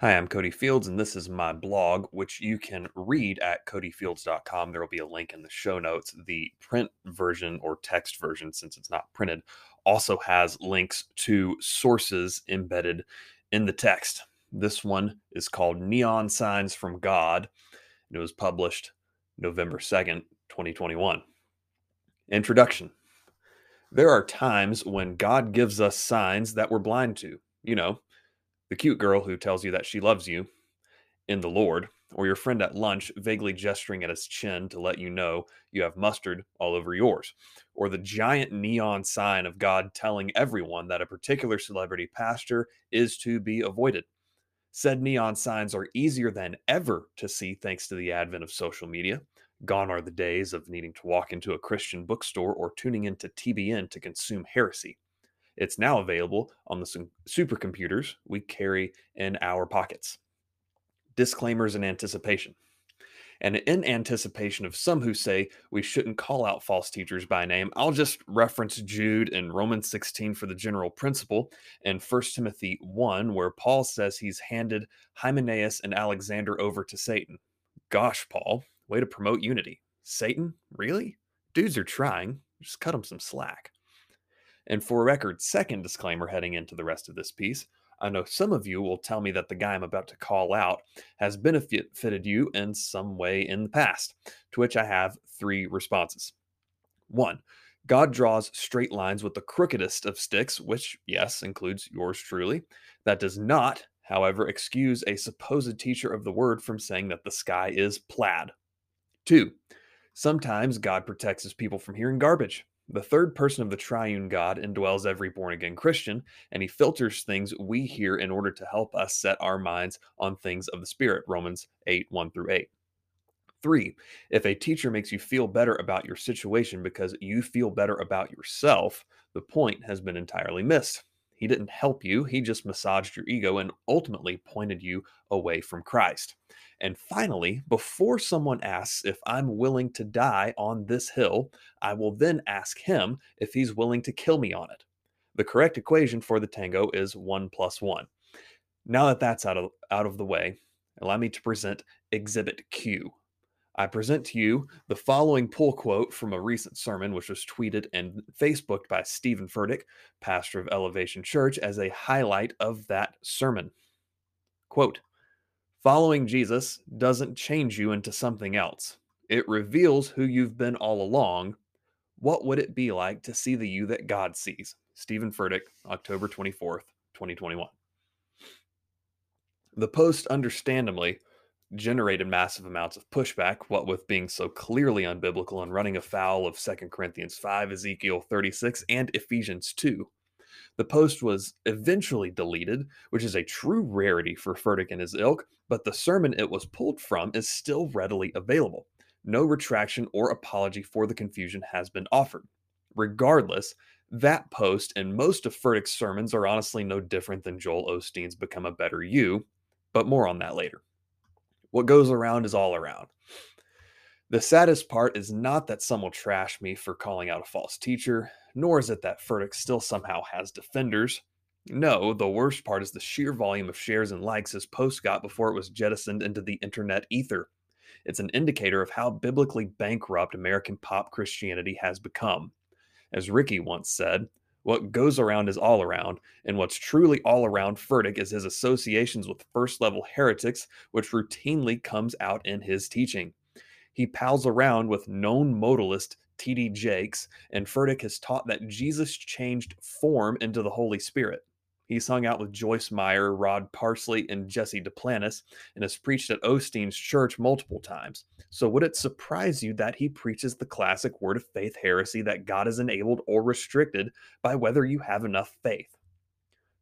Hi, I'm Cody Fields, and this is my blog, which you can read at codyfields.com. There will be a link in the show notes. The print version or text version, since it's not printed, also has links to sources embedded in the text. This one is called Neon Signs from God, and it was published November 2nd, 2021. Introduction There are times when God gives us signs that we're blind to. You know, the cute girl who tells you that she loves you in the Lord, or your friend at lunch vaguely gesturing at his chin to let you know you have mustard all over yours, or the giant neon sign of God telling everyone that a particular celebrity pastor is to be avoided. Said neon signs are easier than ever to see thanks to the advent of social media. Gone are the days of needing to walk into a Christian bookstore or tuning into TBN to consume heresy. It's now available on the supercomputers we carry in our pockets. Disclaimers and anticipation. And in anticipation of some who say we shouldn't call out false teachers by name, I'll just reference Jude and Romans 16 for the general principle and 1 Timothy 1, where Paul says he's handed Hymenaeus and Alexander over to Satan. Gosh, Paul, way to promote unity. Satan? Really? Dudes are trying. Just cut them some slack. And for record, second disclaimer heading into the rest of this piece. I know some of you will tell me that the guy I'm about to call out has benefited you in some way in the past, to which I have three responses. One, God draws straight lines with the crookedest of sticks, which, yes, includes yours truly. That does not, however, excuse a supposed teacher of the word from saying that the sky is plaid. Two, sometimes God protects his people from hearing garbage. The third person of the triune God indwells every born again Christian, and he filters things we hear in order to help us set our minds on things of the Spirit. Romans 8 1 through 8. Three, if a teacher makes you feel better about your situation because you feel better about yourself, the point has been entirely missed. He didn't help you, he just massaged your ego and ultimately pointed you away from Christ. And finally, before someone asks if I'm willing to die on this hill, I will then ask him if he's willing to kill me on it. The correct equation for the tango is 1 plus 1. Now that that's out of, out of the way, allow me to present Exhibit Q. I present to you the following pull quote from a recent sermon, which was tweeted and Facebooked by Steven Furtick, pastor of Elevation Church, as a highlight of that sermon. Quote, Following Jesus doesn't change you into something else. It reveals who you've been all along. What would it be like to see the you that God sees? Steven Furtick, October 24th, 2021. The post, understandably, generated massive amounts of pushback, what with being so clearly unbiblical and running afoul of 2 Corinthians 5, Ezekiel 36, and Ephesians 2. The post was eventually deleted, which is a true rarity for Furtick and his ilk, but the sermon it was pulled from is still readily available. No retraction or apology for the confusion has been offered. Regardless, that post and most of Furtick's sermons are honestly no different than Joel Osteen's Become a Better You, but more on that later. What goes around is all around. The saddest part is not that some will trash me for calling out a false teacher, nor is it that Furtick still somehow has defenders. No, the worst part is the sheer volume of shares and likes his post got before it was jettisoned into the internet ether. It's an indicator of how biblically bankrupt American pop Christianity has become. As Ricky once said, what goes around is all around, and what's truly all around Furtick is his associations with first level heretics, which routinely comes out in his teaching. He pals around with known modalist T.D. Jakes, and Furtick has taught that Jesus changed form into the Holy Spirit. He's hung out with Joyce Meyer, Rod Parsley, and Jesse Duplantis, and has preached at Osteen's church multiple times. So, would it surprise you that he preaches the classic word of faith heresy that God is enabled or restricted by whether you have enough faith?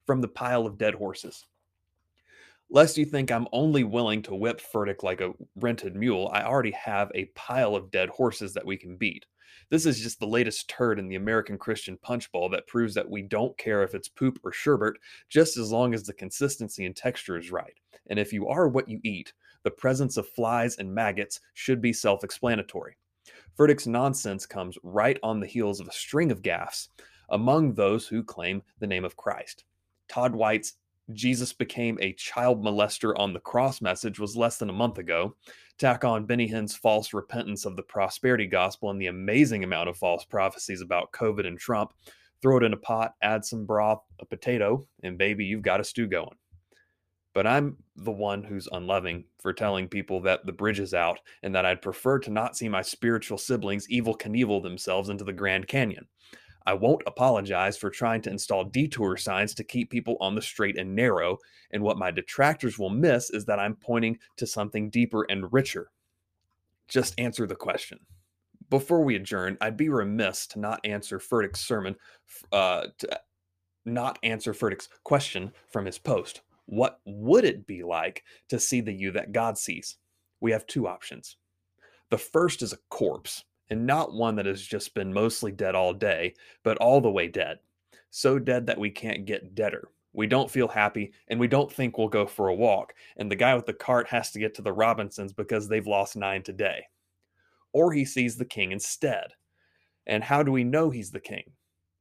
From the pile of dead horses. Lest you think I'm only willing to whip Furtick like a rented mule, I already have a pile of dead horses that we can beat. This is just the latest turd in the American Christian punch bowl that proves that we don't care if it's poop or sherbet, just as long as the consistency and texture is right. And if you are what you eat, the presence of flies and maggots should be self explanatory. Furtick's nonsense comes right on the heels of a string of gaffes among those who claim the name of Christ. Todd White's Jesus became a child molester on the cross message was less than a month ago. Tack on Benny Hinn's false repentance of the prosperity gospel and the amazing amount of false prophecies about COVID and Trump. Throw it in a pot, add some broth, a potato, and baby, you've got a stew going. But I'm the one who's unloving for telling people that the bridge is out and that I'd prefer to not see my spiritual siblings Evel Knievel themselves into the Grand Canyon. I won't apologize for trying to install detour signs to keep people on the straight and narrow, and what my detractors will miss is that I'm pointing to something deeper and richer. Just answer the question. Before we adjourn, I'd be remiss to not answer Furtick's sermon, uh, to not answer Furtick's question from his post. What would it be like to see the you that God sees? We have two options. The first is a corpse, and not one that has just been mostly dead all day, but all the way dead. So dead that we can't get deader. We don't feel happy and we don't think we'll go for a walk, and the guy with the cart has to get to the Robinsons because they've lost nine today. Or he sees the king instead. And how do we know he's the king?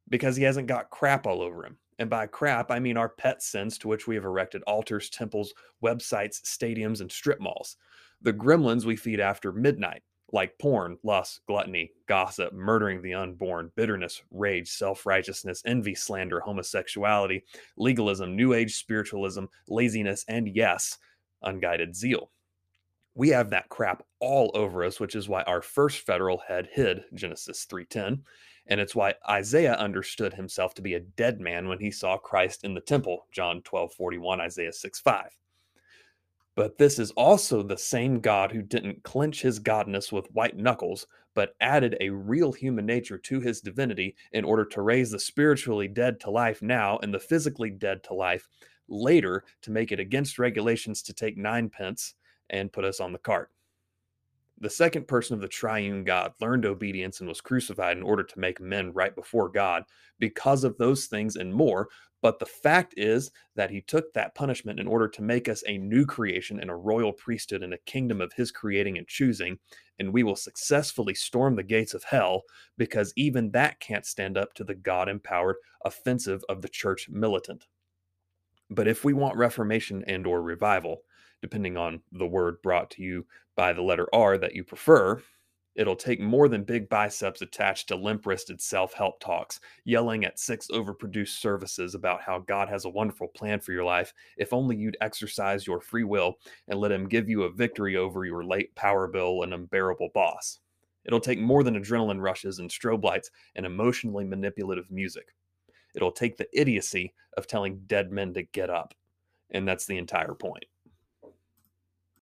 Because he hasn't got crap all over him. And by crap, I mean our pet sins to which we have erected altars, temples, websites, stadiums, and strip malls. The gremlins we feed after midnight, like porn, lust, gluttony, gossip, murdering the unborn, bitterness, rage, self righteousness, envy, slander, homosexuality, legalism, new age spiritualism, laziness, and yes, unguided zeal. We have that crap all over us, which is why our first federal head hid Genesis 3:10, and it's why Isaiah understood himself to be a dead man when he saw Christ in the temple, John 12:41, Isaiah 6:5. But this is also the same God who didn't clench his godness with white knuckles, but added a real human nature to his divinity in order to raise the spiritually dead to life now and the physically dead to life later to make it against regulations to take nine pence and put us on the cart. The second person of the triune God learned obedience and was crucified in order to make men right before God because of those things and more, but the fact is that he took that punishment in order to make us a new creation and a royal priesthood and a kingdom of his creating and choosing. And we will successfully storm the gates of hell because even that can't stand up to the God empowered offensive of the church militant. But if we want reformation and or revival, depending on the word brought to you by the letter R that you prefer, It'll take more than big biceps attached to limp wristed self help talks, yelling at six overproduced services about how God has a wonderful plan for your life if only you'd exercise your free will and let Him give you a victory over your late power bill and unbearable boss. It'll take more than adrenaline rushes and strobe lights and emotionally manipulative music. It'll take the idiocy of telling dead men to get up. And that's the entire point.